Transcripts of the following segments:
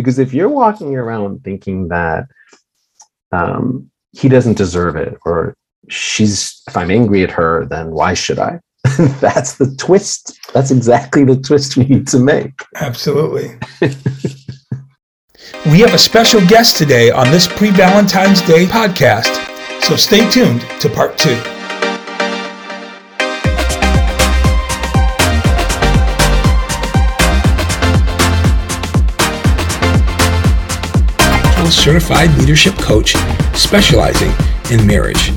Because if you're walking around thinking that um, he doesn't deserve it, or she's, if I'm angry at her, then why should I? That's the twist. That's exactly the twist we need to make. Absolutely. we have a special guest today on this pre Valentine's Day podcast, so stay tuned to part two. Certified leadership coach specializing in marriage.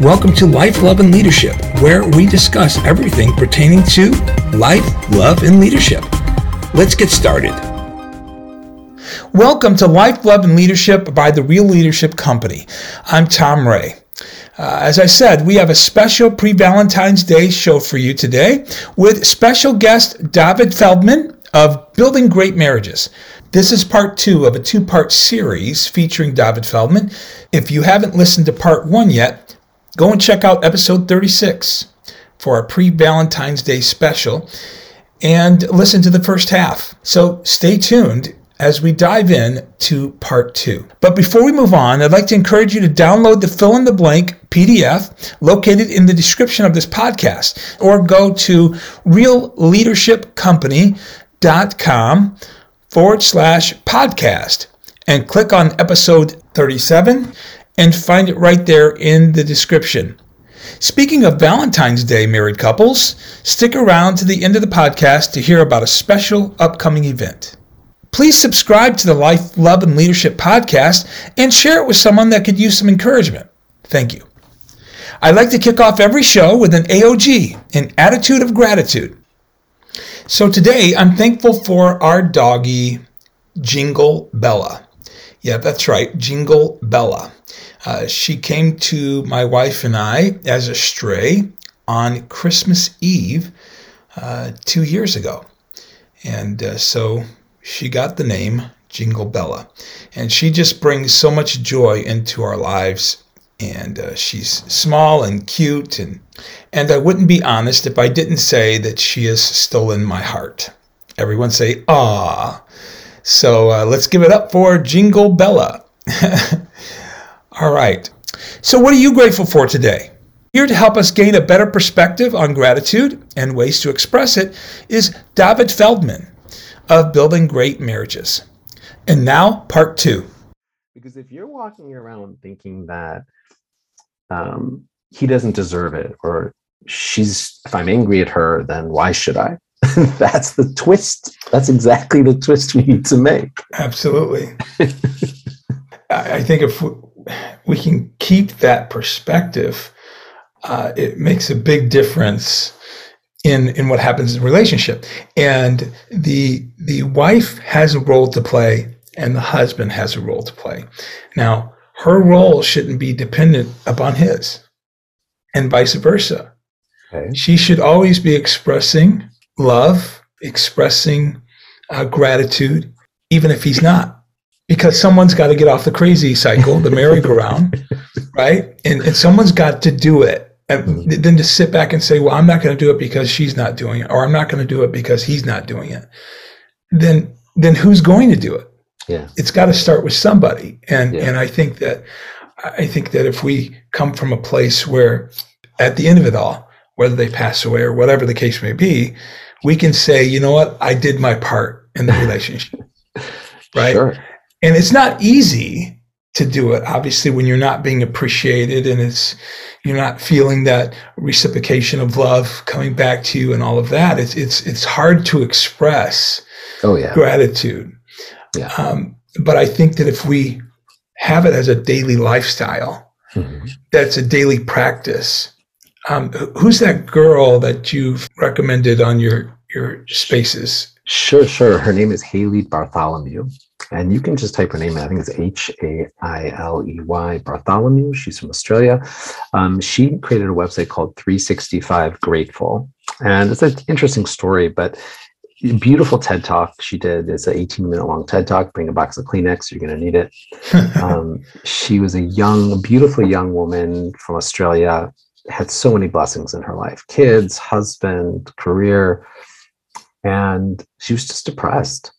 Welcome to Life, Love, and Leadership, where we discuss everything pertaining to life, love, and leadership. Let's get started. Welcome to Life, Love, and Leadership by the Real Leadership Company. I'm Tom Ray. Uh, as I said, we have a special pre Valentine's Day show for you today with special guest David Feldman of Building Great Marriages. This is part two of a two part series featuring David Feldman. If you haven't listened to part one yet, go and check out episode 36 for our pre Valentine's Day special and listen to the first half. So stay tuned as we dive in to part two. But before we move on, I'd like to encourage you to download the fill in the blank PDF located in the description of this podcast or go to realleadershipcompany.com forward slash podcast and click on episode 37 and find it right there in the description. Speaking of Valentine's Day, married couples, stick around to the end of the podcast to hear about a special upcoming event. Please subscribe to the Life, Love, and Leadership podcast and share it with someone that could use some encouragement. Thank you. I'd like to kick off every show with an AOG, an attitude of gratitude. So today I'm thankful for our doggie, Jingle Bella. Yeah, that's right, Jingle Bella. Uh, she came to my wife and I as a stray on Christmas Eve uh, two years ago. And uh, so she got the name Jingle Bella. And she just brings so much joy into our lives and uh, she's small and cute and and I wouldn't be honest if I didn't say that she has stolen my heart. Everyone say ah. So uh, let's give it up for Jingle Bella. All right. So what are you grateful for today? Here to help us gain a better perspective on gratitude and ways to express it is David Feldman of Building Great Marriages. And now, part two. Because if you're walking around thinking that um, he doesn't deserve it or she's if i'm angry at her then why should i? That's the twist. That's exactly the twist we need to make. Absolutely. I think if we can keep that perspective uh, it makes a big difference in in what happens in relationship. And the the wife has a role to play and the husband has a role to play. Now her role shouldn't be dependent upon his, and vice versa. Okay. She should always be expressing love, expressing uh, gratitude, even if he's not, because someone's got to get off the crazy cycle, the merry-go-round, right? And, and someone's got to do it. And mm-hmm. then to sit back and say, well, I'm not going to do it because she's not doing it, or I'm not going to do it because he's not doing it. Then, then who's going to do it? Yeah. it's got to start with somebody. And yeah. and I think that I think that if we come from a place where at the end of it all, whether they pass away or whatever the case may be, we can say, you know what, I did my part in the relationship. right. Sure. And it's not easy to do it, obviously, when you're not being appreciated and it's you're not feeling that reciprocation of love coming back to you and all of that. It's it's it's hard to express oh yeah gratitude yeah. Um, but I think that if we have it as a daily lifestyle, mm-hmm. that's a daily practice. Um, who's that girl that you've recommended on your your spaces? Sure, sure. Her name is Hailey Bartholomew. And you can just type her name in. I think it's H A I L E Y Bartholomew. She's from Australia. Um, she created a website called 365 Grateful. And it's an interesting story, but beautiful TED talk she did. It's an 18 minute long TED talk. Bring a box of Kleenex, you're going to need it. um, she was a young, beautiful young woman from Australia, had so many blessings in her life kids, husband, career. And she was just depressed.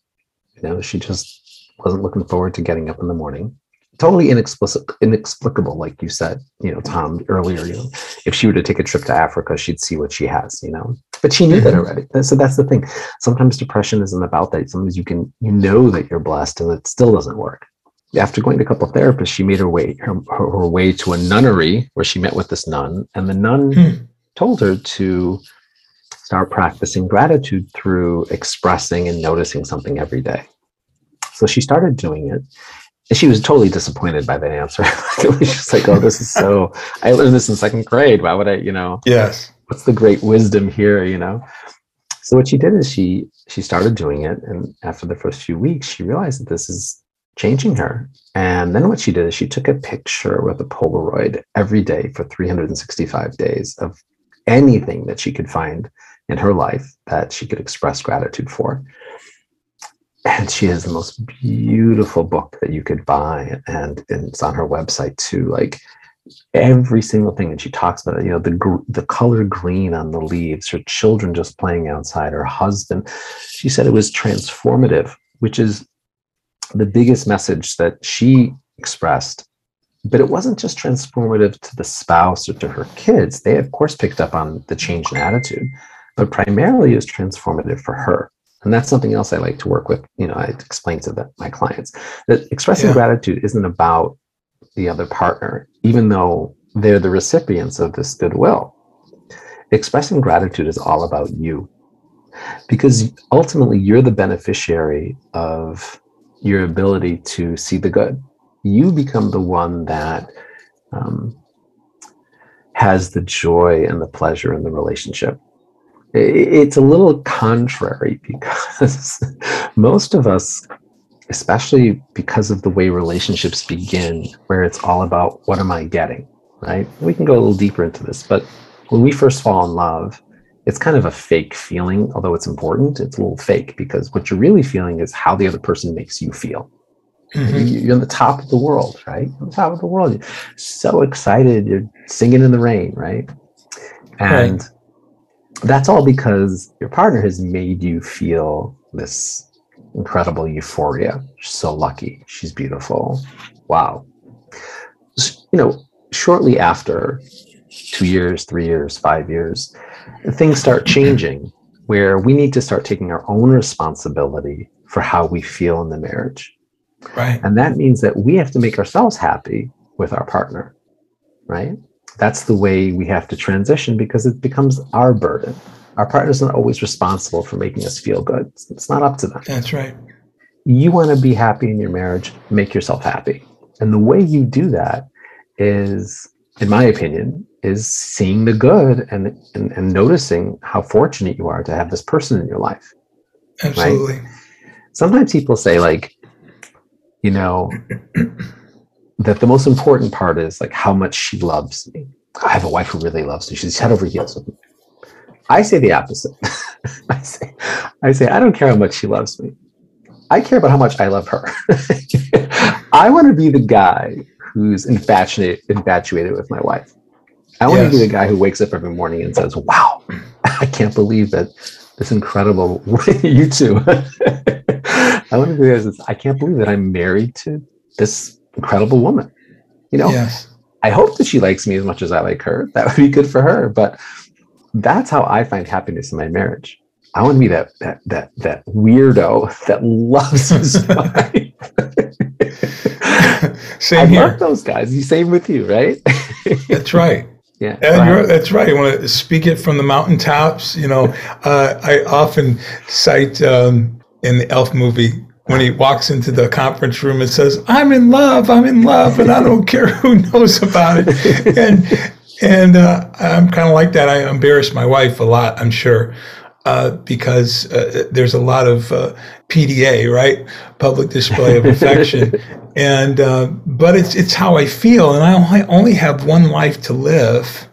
You know, she just wasn't looking forward to getting up in the morning. Totally inexplicable, inexplicable, like you said, you know, Tom earlier. You know, if she were to take a trip to Africa, she'd see what she has, you know. But she knew that Mhm. already. So that's the thing. Sometimes depression isn't about that. Sometimes you can, you know, that you're blessed, and it still doesn't work. After going to a couple of therapists, she made her way her, her, her way to a nunnery where she met with this nun, and the nun Hmm. told her to start practicing gratitude through expressing and noticing something every day. So she started doing it. And she was totally disappointed by that answer. it was just like, oh, this is so, I learned this in second grade. Why would I, you know, Yes. what's the great wisdom here, you know? So what she did is she she started doing it. And after the first few weeks, she realized that this is changing her. And then what she did is she took a picture with a Polaroid every day for 365 days of anything that she could find in her life that she could express gratitude for. And she has the most beautiful book that you could buy, and, and it's on her website too. Like every single thing, and she talks about. You know, the the color green on the leaves, her children just playing outside, her husband. She said it was transformative, which is the biggest message that she expressed but it wasn't just transformative to the spouse or to her kids. They, of course, picked up on the change in attitude, but primarily it was transformative for her. And that's something else I like to work with. You know, I explain to the, my clients that expressing Yeah. gratitude isn't about the other partner, even though they're the recipients of this goodwill. Expressing gratitude is all about you because ultimately you're the beneficiary of your ability to see the good you become the one that um, has the joy and the pleasure in the relationship. It's a little contrary because most of us, especially because of the way relationships begin, where it's all about what am I getting, right? We can go a little deeper into this, but when we first fall in love, it's kind of a fake feeling, although it's important. It's a little fake because what you're really feeling is how the other person makes you feel. Mhm. You- You're on the top of the world, right? On the top of the world. You're so excited. You're singing in the rain, right? And that's all because your partner has made you feel this incredible euphoria. She's so lucky. She's beautiful. Wow. You know, shortly after two years, three years, five years, things start changing where we need to start taking our own responsibility for how we feel in the marriage. Right. And that means that we have to make ourselves happy with our partner, right? That's the way we have to transition because it becomes our burden. Our partner's not always responsible for making us feel good. It's- not up to them. That's right. You want to be happy in your marriage, make yourself happy. And the way you do that is, in my opinion, is seeing the good and, and, and noticing how fortunate you are to have this person in your life Absolutely. sometimes people say like you know that the most important part is like how much she loves me. I have a wife who really loves me. She's head over heels with me. I say the opposite. I say i say i don't care how much she loves me. I care about how much i love her. I want to be the guy who's infatuated infatuated with my wife. I want to be the guy who wakes up every morning and says wow i can't believe that this incredible you too i want to be there i can't believe that i'm married to this incredible woman you know Yes. i hope that she likes me as much as i like her that would be good for her but that's how i find happiness in my marriage i want to be that that that that weirdo that loves his wife Same i here. love those guys the same with you right That's right. yeah And you're, that's right. You want to speak it from the mountaintops. You know, uh, I often cite um, in the Elf movie when he walks into the conference room and says, "I'm in love. I'm in love, and I don't care who knows about it." And and uh, I'm kind of like that. I embarrass my wife a lot. I'm sure. Uh, because uh, there's a lot of uh, PDA, right? Public display of affection, and uh, but it's it's how I feel, and I only, only have one life to live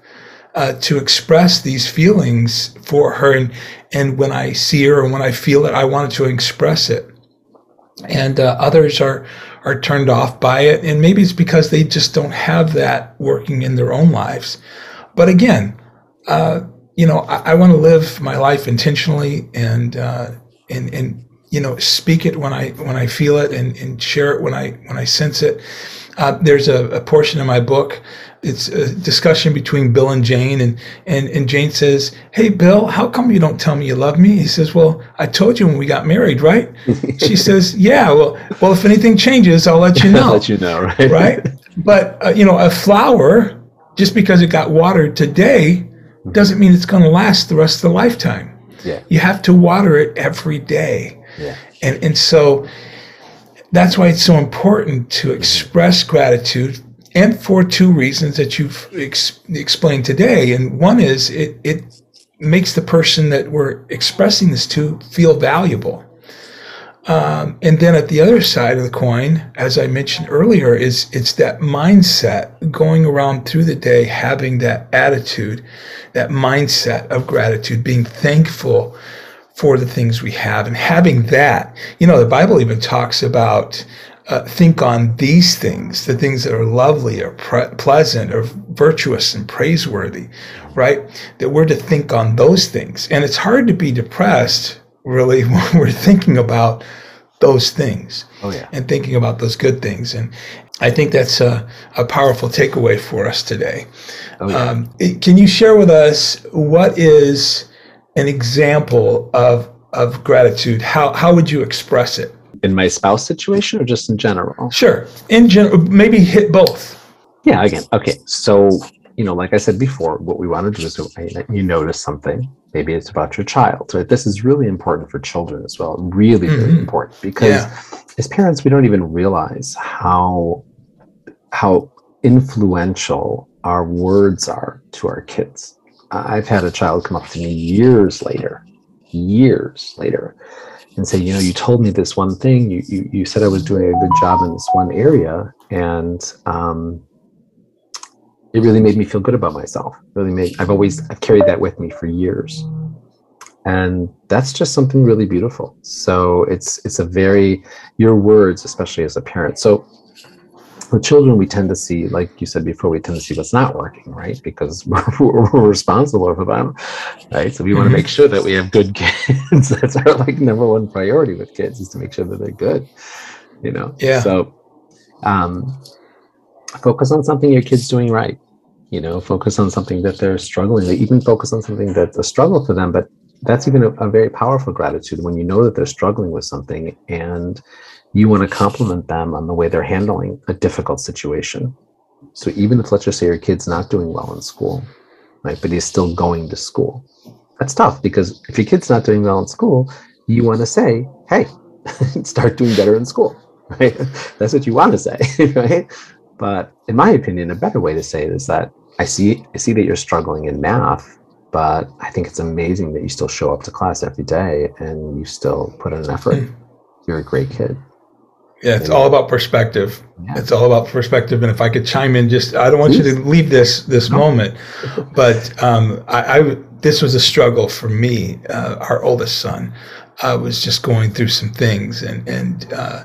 uh, to express these feelings for her, and and when I see her and when I feel it, I wanted to express it, and uh, others are are turned off by it, and maybe it's because they just don't have that working in their own lives, but again. Uh, you know, I, I want to live my life intentionally and uh, and and you know, speak it when I when I feel it, and, and share it when I when I sense it. Uh, there's a, a, portion of my book. It's a discussion between Bill and Jane, and, and and Jane says, "Hey, Bill, how come you don't tell me you love me?" He says, "Well, I told you when we got married, right?" she says, "Yeah, well, well, if anything changes, I'll let you know." I'll let you know, right? right? But uh, you know, a flower, just because it got watered today, doesn't mean it's going to last the rest of the lifetime. Yeah. You have to water it every day. Yeah. And and so that's why it's so important to express gratitude and for two reasons that you've ex- explained today. And one is it, it makes the person that we're expressing this to feel valuable. Um, and then at the other side of the coin, as I mentioned earlier, is it's that mindset going around through the day, having that attitude, that mindset of gratitude, being thankful for the things we have and having that you know the bible even talks about uh, think on these things the things that are lovely or pre- pleasant or virtuous and praiseworthy right that we're to think on those things and it's hard to be depressed really when we're thinking about those things oh, yeah. and thinking about those good things and i think that's a, a powerful takeaway for us today oh, yeah. um, can you share with us what is an example of of gratitude, how how would you express it? In my spouse situation or just in general? Sure. In general, maybe hit both. Yeah, again. Okay. So, you know, like I said before, what we want to do is you notice something. Maybe it's about your child. Right? This is really important for children as well. Really, really mm-hmm. important because yeah. as parents, we don't even realize how how influential our words are to our kids. I've had a child come up to me years later, years later, and say, you know, you told me this one thing. You you, you said I was doing a good job in this one area, and um, it really made me feel good about myself. Really made. I've always I've carried that with me for years, and that's just something really beautiful. So it's it's a very your words, especially as a parent. So with children, we tend to see, like you said before, we tend to see what's not working, right? Because we're, we're responsible for them, right? So we want to make sure that we have good kids. That's our like number one priority with kids is to make sure that they're good, you know? Yeah. So um, focus on something your kid's doing right. You know, focus on something that they're struggling. with. even focus on something that's a struggle for them, but that's even a, a very powerful gratitude when you know that they're struggling with something and you want to compliment them on the way they're handling a difficult situation. So even if let's just say your kid's not doing well in school, right, but he's still going to school, that's tough because if your kid's not doing well in school, you want to say, hey, start doing better in school, right? That's what you want to say, right? But in my opinion, a better way to say it is that I see I see that you're struggling in math, but I think it's amazing that you still show up to class every day and you still put in an effort. Hmm. You're a great kid. Yeah, it's all about perspective. Yeah. It's all about perspective. And if I could chime in, just I don't want Please. you to leave this this no. moment, but um, I, I, this was a struggle for me. Uh, our oldest son uh, was just going through some things, and and uh,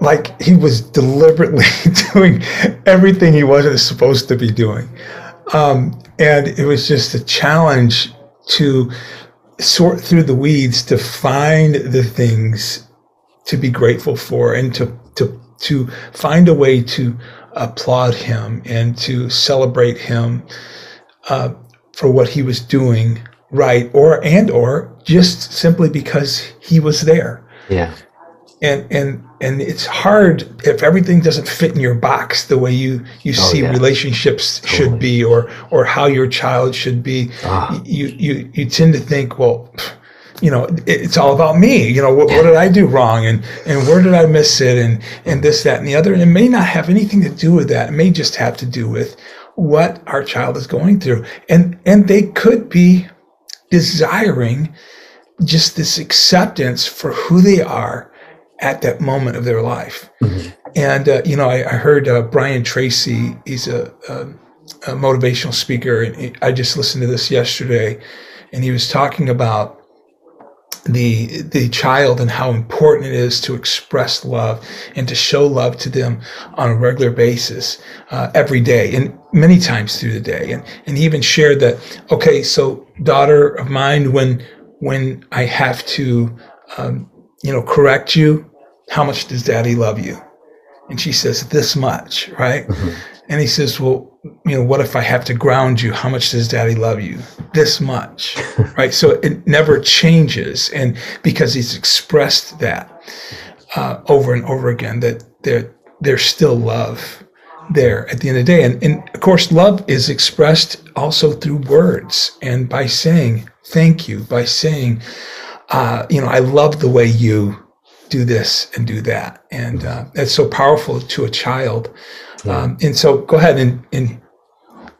like he was deliberately doing everything he wasn't supposed to be doing, um, and it was just a challenge to sort through the weeds to find the things to be grateful for and to to to find a way to applaud him and to celebrate him uh, for what he was doing right or and or just simply because he was there yeah and and and it's hard if everything doesn't fit in your box the way you you oh, see yeah. relationships totally. should be or or how your child should be ah. you you you tend to think well you know, it's all about me. You know, what, what, did I do wrong, and and where did I miss it, and and this, that, and the other. And it may not have anything to do with that. It may just have to do with what our child is going through, and and they could be desiring just this acceptance for who they are at that moment of their life. Mm-hmm. And uh, you know, I, I heard uh, Brian Tracy. He's a, a, a motivational speaker, and I just listened to this yesterday, and he was talking about the the child and how important it is to express love and to show love to them on a regular basis uh, every day and many times through the day and and he even shared that okay so daughter of mine when when I have to um, you know, correct you, how much does daddy love you? And she says, this much, right? Mhm. And he says, well, you know, what if I have to ground you? How much does daddy love you? This much, right? So it never changes. And because he's expressed that uh, over and over again, that there, there's still love there at the end of the day. And, and of course, love is expressed also through words and by saying thank you, by saying, uh, you know, I love the way you do this and do that. And uh, that's so powerful to a child. Um, and so go ahead and, and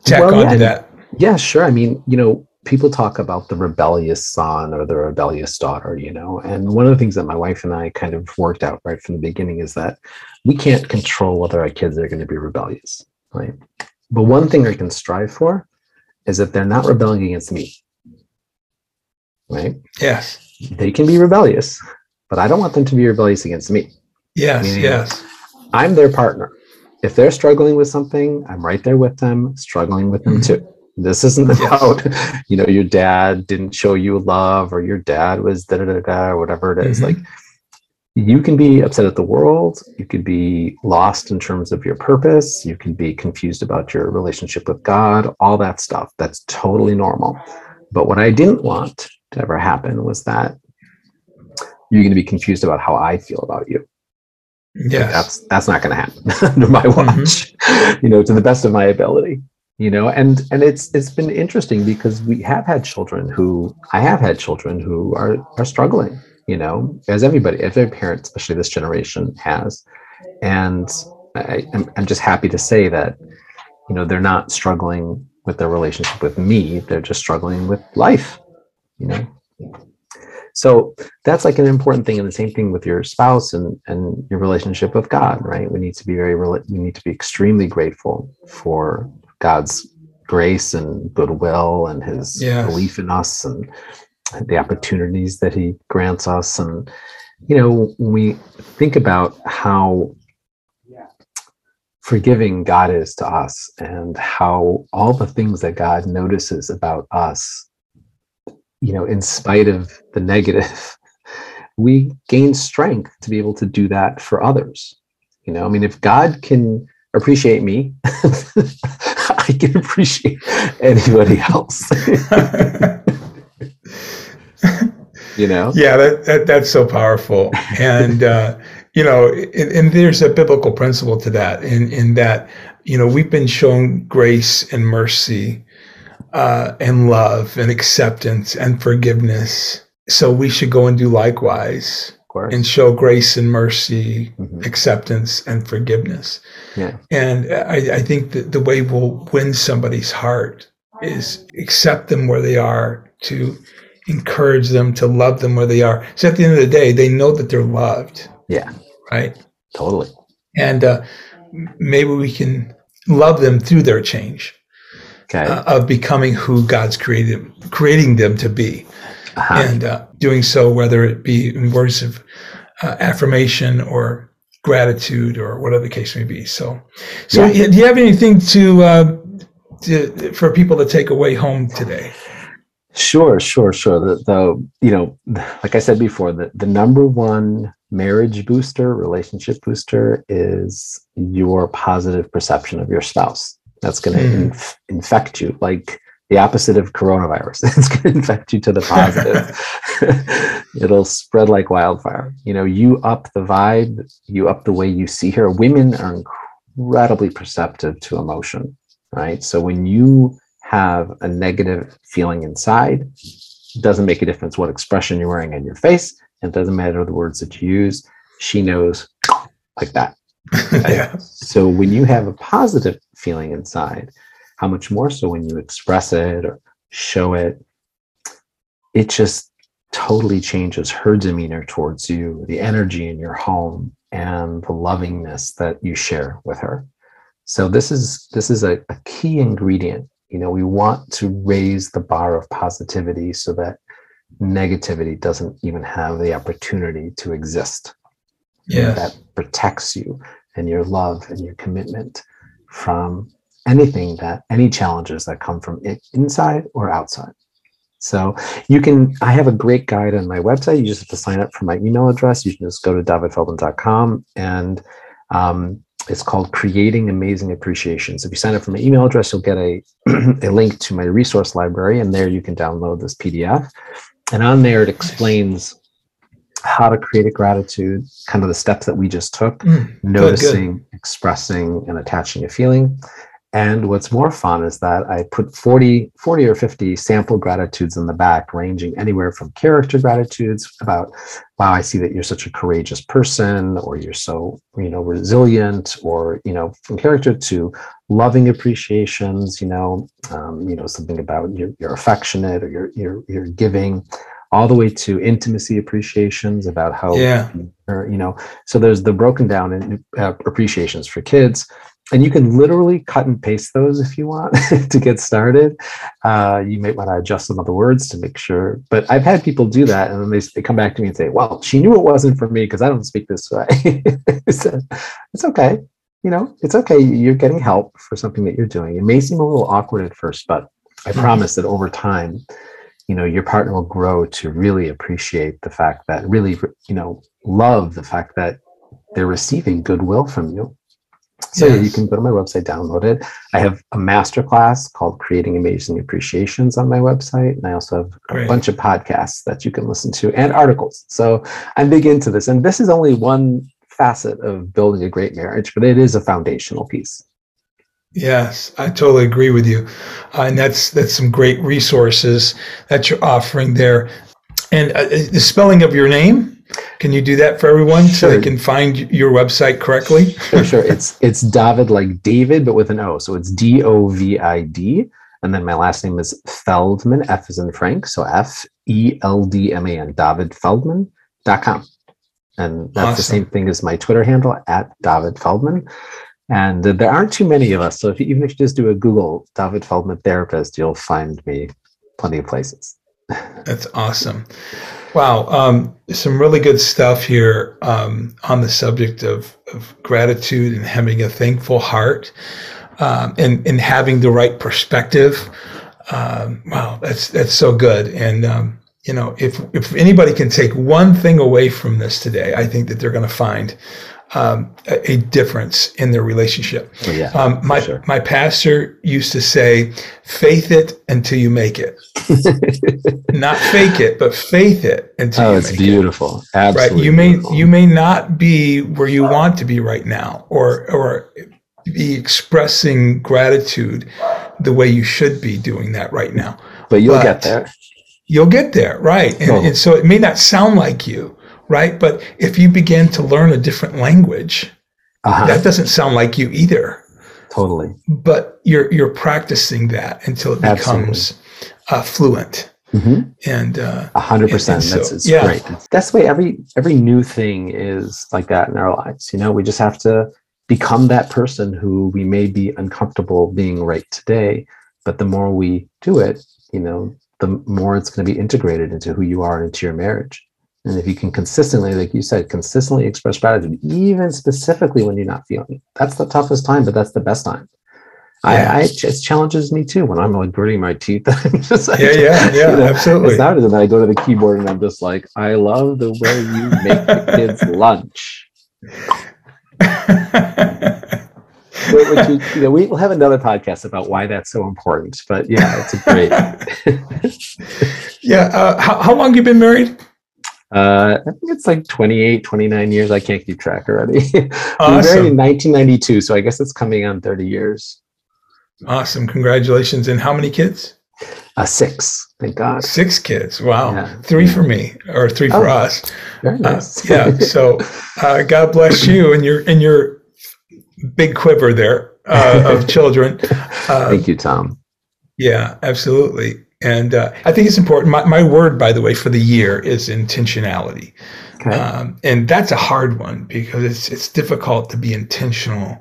tack Well, on yeah, to that. Yeah, sure. I mean, you know, people talk about the rebellious son or the rebellious daughter, you know, and one of the things that my wife and I kind of worked out right from the beginning is that we can't control whether our kids are going to be rebellious, right? But one thing I can strive for is that they're not rebelling against me, right? Yes. They can be rebellious, but I don't want them to be rebellious against me. Yes. Meaning- Yes. I'm their partner. If they're struggling with something, I'm right there with them, struggling with them Mhm. too. This isn't about, you know, your dad didn't show you love or your dad was da da da da or whatever it is. Mhm. Like you can be upset at the world. You could be lost in terms of your purpose. You can be confused about your relationship with God, all that stuff. That's totally normal. But what I didn't want to ever happen was that you're going to be confused about how I feel about you. Like, that's that's not going to happen under my watch you know to the best of my ability you know? And and it's it's been interesting because we have had children who i have had children who are are struggling you know as everybody every parent especially this generation has. And I, I'm, I'm just happy to say that you know they're not struggling with their relationship with me they're just struggling with life you know so that's like an important thing and the same thing with your spouse and and your relationship with god right we need to be very we need to be extremely grateful for god's grace and goodwill and his Yes. belief in us and the opportunities that he grants us and you know when we think about how forgiving god is to us and how all the things that god notices about us you know in spite of the negative we gain strength to be able to do that for others. You know i mean if god can appreciate me i can appreciate anybody else. You know? Yeah, that, that that's so powerful, and uh, you know, and, and there's a biblical principle to that, in in that you know we've been shown grace and mercy, uh, and love and acceptance and forgiveness, so we should go and do likewise and show grace and mercy, Mhm. acceptance and forgiveness. yeah And I, I think that the way we'll win somebody's heart is accept them where they are, to encourage them, to love them where they are. So at the end of the day, they know that they're loved, yeah right? totally And uh, maybe we can love them through their change okay uh, of becoming who God's created, creating them to be, Uh-huh. and uh, doing so whether it be in words of uh, affirmation or gratitude or whatever the case may be. So, so Yeah. do you have anything to, uh, to for people to take away home today? Sure, sure, sure. The, the you know, like I said before, the, the number one marriage booster, relationship booster is your positive perception of your spouse. That's going to Mhm. inf- infect you like the opposite of coronavirus. It's going to infect you to the positive. It'll spread like wildfire. You know, you up the vibe, you up the way you see her. Women are incredibly perceptive to emotion, right? So when you have a negative feeling inside, it doesn't make a difference what expression you're wearing on your face. It doesn't matter the words that you use. She knows like that. yeah. So when you have a positive feeling inside, how much more so when you express it or show it, it just totally changes her demeanor towards you, the energy in your home, and the lovingness that you share with her. So this is this is a, a key ingredient. You know, we want to raise the bar of positivity so that negativity doesn't even have the opportunity to exist Yes. that protects you and your love and your commitment from anything that any challenges that come from it inside or outside So you can, I have a great guide on my website. You just have to sign up for my email address. You can just go to dovidfeldman.com and um, it's called Creating Amazing Appreciation. So if you sign up for my email address, you'll get a, a link to my resource library, and there you can download this PDF. And on there, it explains how to create a gratitude, kind of the steps that we just took, Mm, noticing, expressing, and attaching a feeling. And what's more fun is that I put 40, 40 or 50 sample gratitudes in the back, ranging anywhere from character gratitudes about, wow, I see that you're such a courageous person, or you're so, you know, resilient, or, you know, from character to loving appreciations, you know, um, you know, something about you're, you're affectionate or you're, you're, you're giving, all the way to intimacy appreciations about how, Yeah. or, you know, so there's the broken down in, uh, appreciations for kids and you can literally cut and paste those if you want to get started. Uh, you might want to adjust some of the words to make sure. But I've had people do that, and then they, they come back to me and say, "Well, she knew it wasn't for me because I don't speak this way." so, it's okay. You know, it's okay. You're getting help for something that you're doing. It may seem a little awkward at first, but I Mhm. promise that over time, you know, your partner will grow to really appreciate the fact that really, you know, love the fact that they're receiving goodwill from you. So yeah, you can go to my website, download it. I have a master class called Creating Amazing Appreciations on my website. And I also have a bunch of podcasts that you can listen to and articles. So I'm big into this. And this is only one facet of building a great marriage, but it is a foundational piece. Yes, I totally agree with you, uh, and that's that's some great resources that you're offering there. And uh, the spelling of your name, can you do that for everyone so they can find your website correctly? Sure, sure. It's it's Dovid like David, but with an O. So it's D O V I D. And then my last name is Feldman, F is in Frank. So F E L D M A N, dovid dovidfeldman.com. And that's the same thing as my Twitter handle at Dovid Feldman. And uh, there aren't too many of us. So if you, even if you just do a Google Dovid Feldman therapist, you'll find me plenty of places. That's awesome. Wow, um, some really good stuff here um, on the subject of, of gratitude and having a thankful heart um, and, and having the right perspective. Um, wow, that's that's so good. And um, you know, if if anybody can take one thing away from this today, I think that they're going to find um, a, a difference in their relationship. Yeah. Um, my sure. my pastor used to say, "Faith it until you make it." not fake it, but faith it until oh, you it's beautiful. it. Right? Absolutely. You may beautiful. you may not be where you want to be right now, or or be expressing gratitude the way you should be doing that right now. but you'll but- get there. You'll get there, right? And, Oh. and so it may not sound like you, right? But if you begin to learn a different language, Uh-huh. that doesn't sound like you either. totally. But you're you're practicing that until it becomes uh, fluent. Mhm. And uh, A hundred percent. That's so- it's yeah. great. That's the way every every new thing is like that in our lives. You know, we just have to become that person who we may be uncomfortable being right today, but the more we do it, you know, the more it's going to be integrated into who you are and into your marriage. And if you can consistently, like you said, consistently express gratitude, even specifically when you're not feeling it, that's the toughest time, but that's the best time. Yeah. I, I it challenges me too when I'm like gritting my teeth. I'm just like, yeah, yeah, yeah, you know, absolutely. it's not, and then I go to the keyboard and I'm just like, I love the way you make the kids lunch. Which, we, you know, we will have another podcast about why that's so important. But yeah, it's a great. yeah. Uh, how, how long you been married? Uh, I think it's like 28, 29 years. I can't keep track already. we married in 1992, so I guess it's coming on 30 years. Awesome. Congratulations. And how many kids? Uh, six, thank God. Six kids. Wow. Yeah. Three for me or three for Oh. us. Very Uh, nice. yeah. So uh, God bless you and your and your big quiver there uh, of children. Uh, Thank you, Tom. Yeah, absolutely. And uh, I think it's important. My, my word, by the way, for the year is intentionality. Okay. Um, and that's a hard one because it's it's difficult to be intentional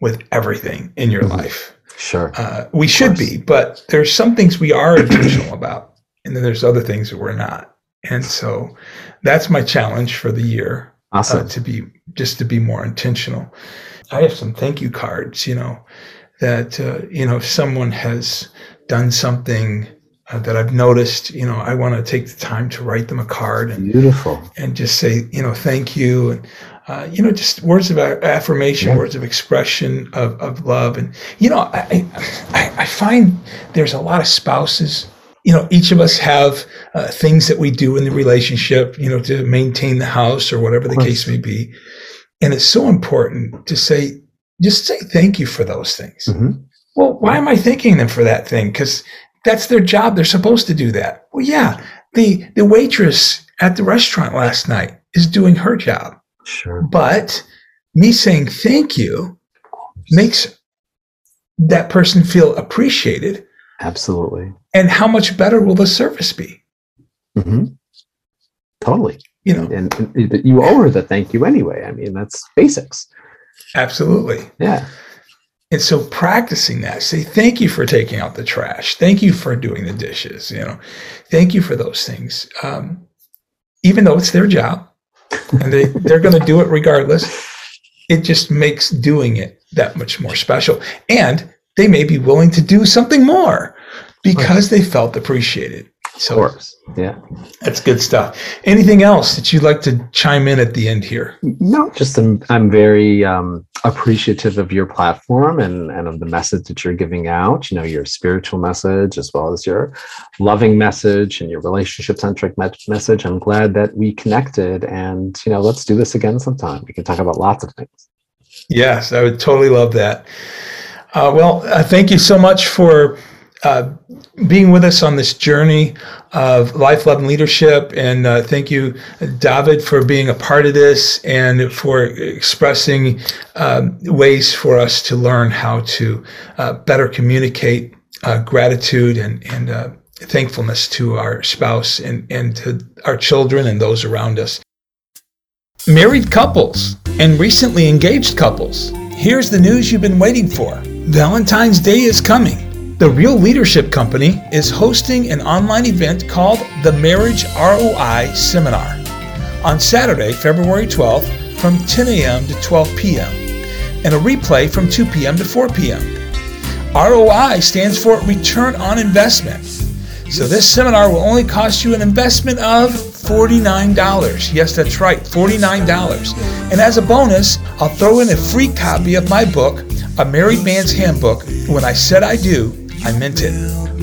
with everything in your Mhm. life. sure. Uh, we should be, but there's some things we are intentional about, and then there's other things that we're not. And so that's my challenge for the year uh, Awesome. to be just to be more intentional. I have some thank you cards, you know, that uh, you know if someone has done something uh, that I've noticed, you know, I want to take the time to write them a card and Beautiful. and just say, you know, thank you, and uh, you know, just words of affirmation, Yeah. words of expression of, of love, and you know, I, I I find there's a lot of spouses. You know, each of us have uh, things that we do in the relationship, you know, to maintain the house or whatever the case may be, and it's so important to say, just say thank you for those things. Mhm. Well, why am I thanking them for that thing? Because that's their job. They're supposed to do that. Well, yeah, the the waitress at the restaurant last night is doing her job, Sure. but me saying thank you makes that person feel appreciated. Absolutely. And how much better will the service be? Mm-hmm. Totally. You know, And, and you owe her the thank you anyway. I mean, that's basics. absolutely. Yeah. And so practicing that, say thank you for taking out the trash. Thank you for doing the dishes. You know, thank you for those things. Um, even though it's their job and they, they're going to do it regardless, it just makes doing it that much more special. And they may be willing to do something more because they felt appreciated. Of So course. Yeah. that's good stuff. Anything else that you'd like to chime in at the end here? No, just I'm, I'm very um, appreciative of your platform and, and of the message that you're giving out, you know, your spiritual message as well as your loving message and your relationship centric me- message. I'm glad that we connected and, you know, let's do this again sometime. We can talk about lots of things. Yes, I would totally love that. Uh, well, uh, thank you so much for uh, being with us on this journey of life, love, and leadership. And uh, thank you, David, for being a part of this and for expressing um, ways for us to learn how to uh, better communicate uh, gratitude and, and uh, thankfulness to our spouse and, and to our children and those around us married couples, and recently engaged couples. Here's the news you've been waiting for Valentine's Day is coming. The Real Leadership Company is hosting an online event called the Marriage ROI Seminar on Saturday, February 12th from 10 a.m. to 12 p.m. and a replay from 2 p.m. to 4 p.m. ROI stands for Return on Investment. So this seminar will only cost you an investment of $49. Yes, that's right, $49. And as a bonus, I'll throw in a free copy of my book, A Married Man's Handbook. When I said I do, I meant it.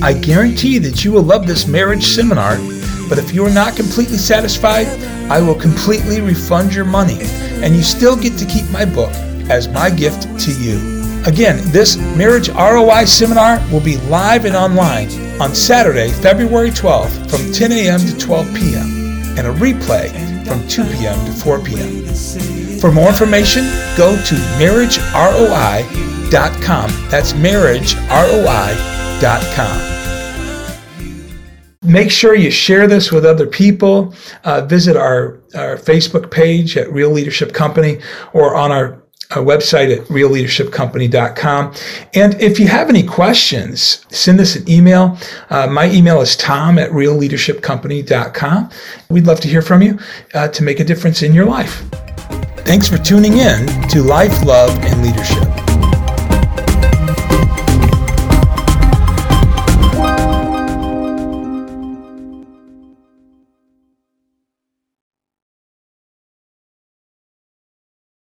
I guarantee that you will love this marriage seminar, but if you are not completely satisfied, I will completely refund your money, and you still get to keep my book as my gift to you. Again, this Marriage ROI seminar will be live and online on Saturday, February 12th from 10 a.m. to 12 p.m. and a replay from 2 p.m. to 4 p.m. For more information, go to marriageroi.com. That's marriageroi.com. Make sure you share this with other people. Uh, visit our, our Facebook page at Real Leadership Company or on our our website at realleadershipcompany.com. And if you have any questions, send us an email. Uh, my email is tom at realleadershipcompany.com. We'd love to hear from you uh, to make a difference in your life. Thanks for tuning in to Life, Love, and Leadership.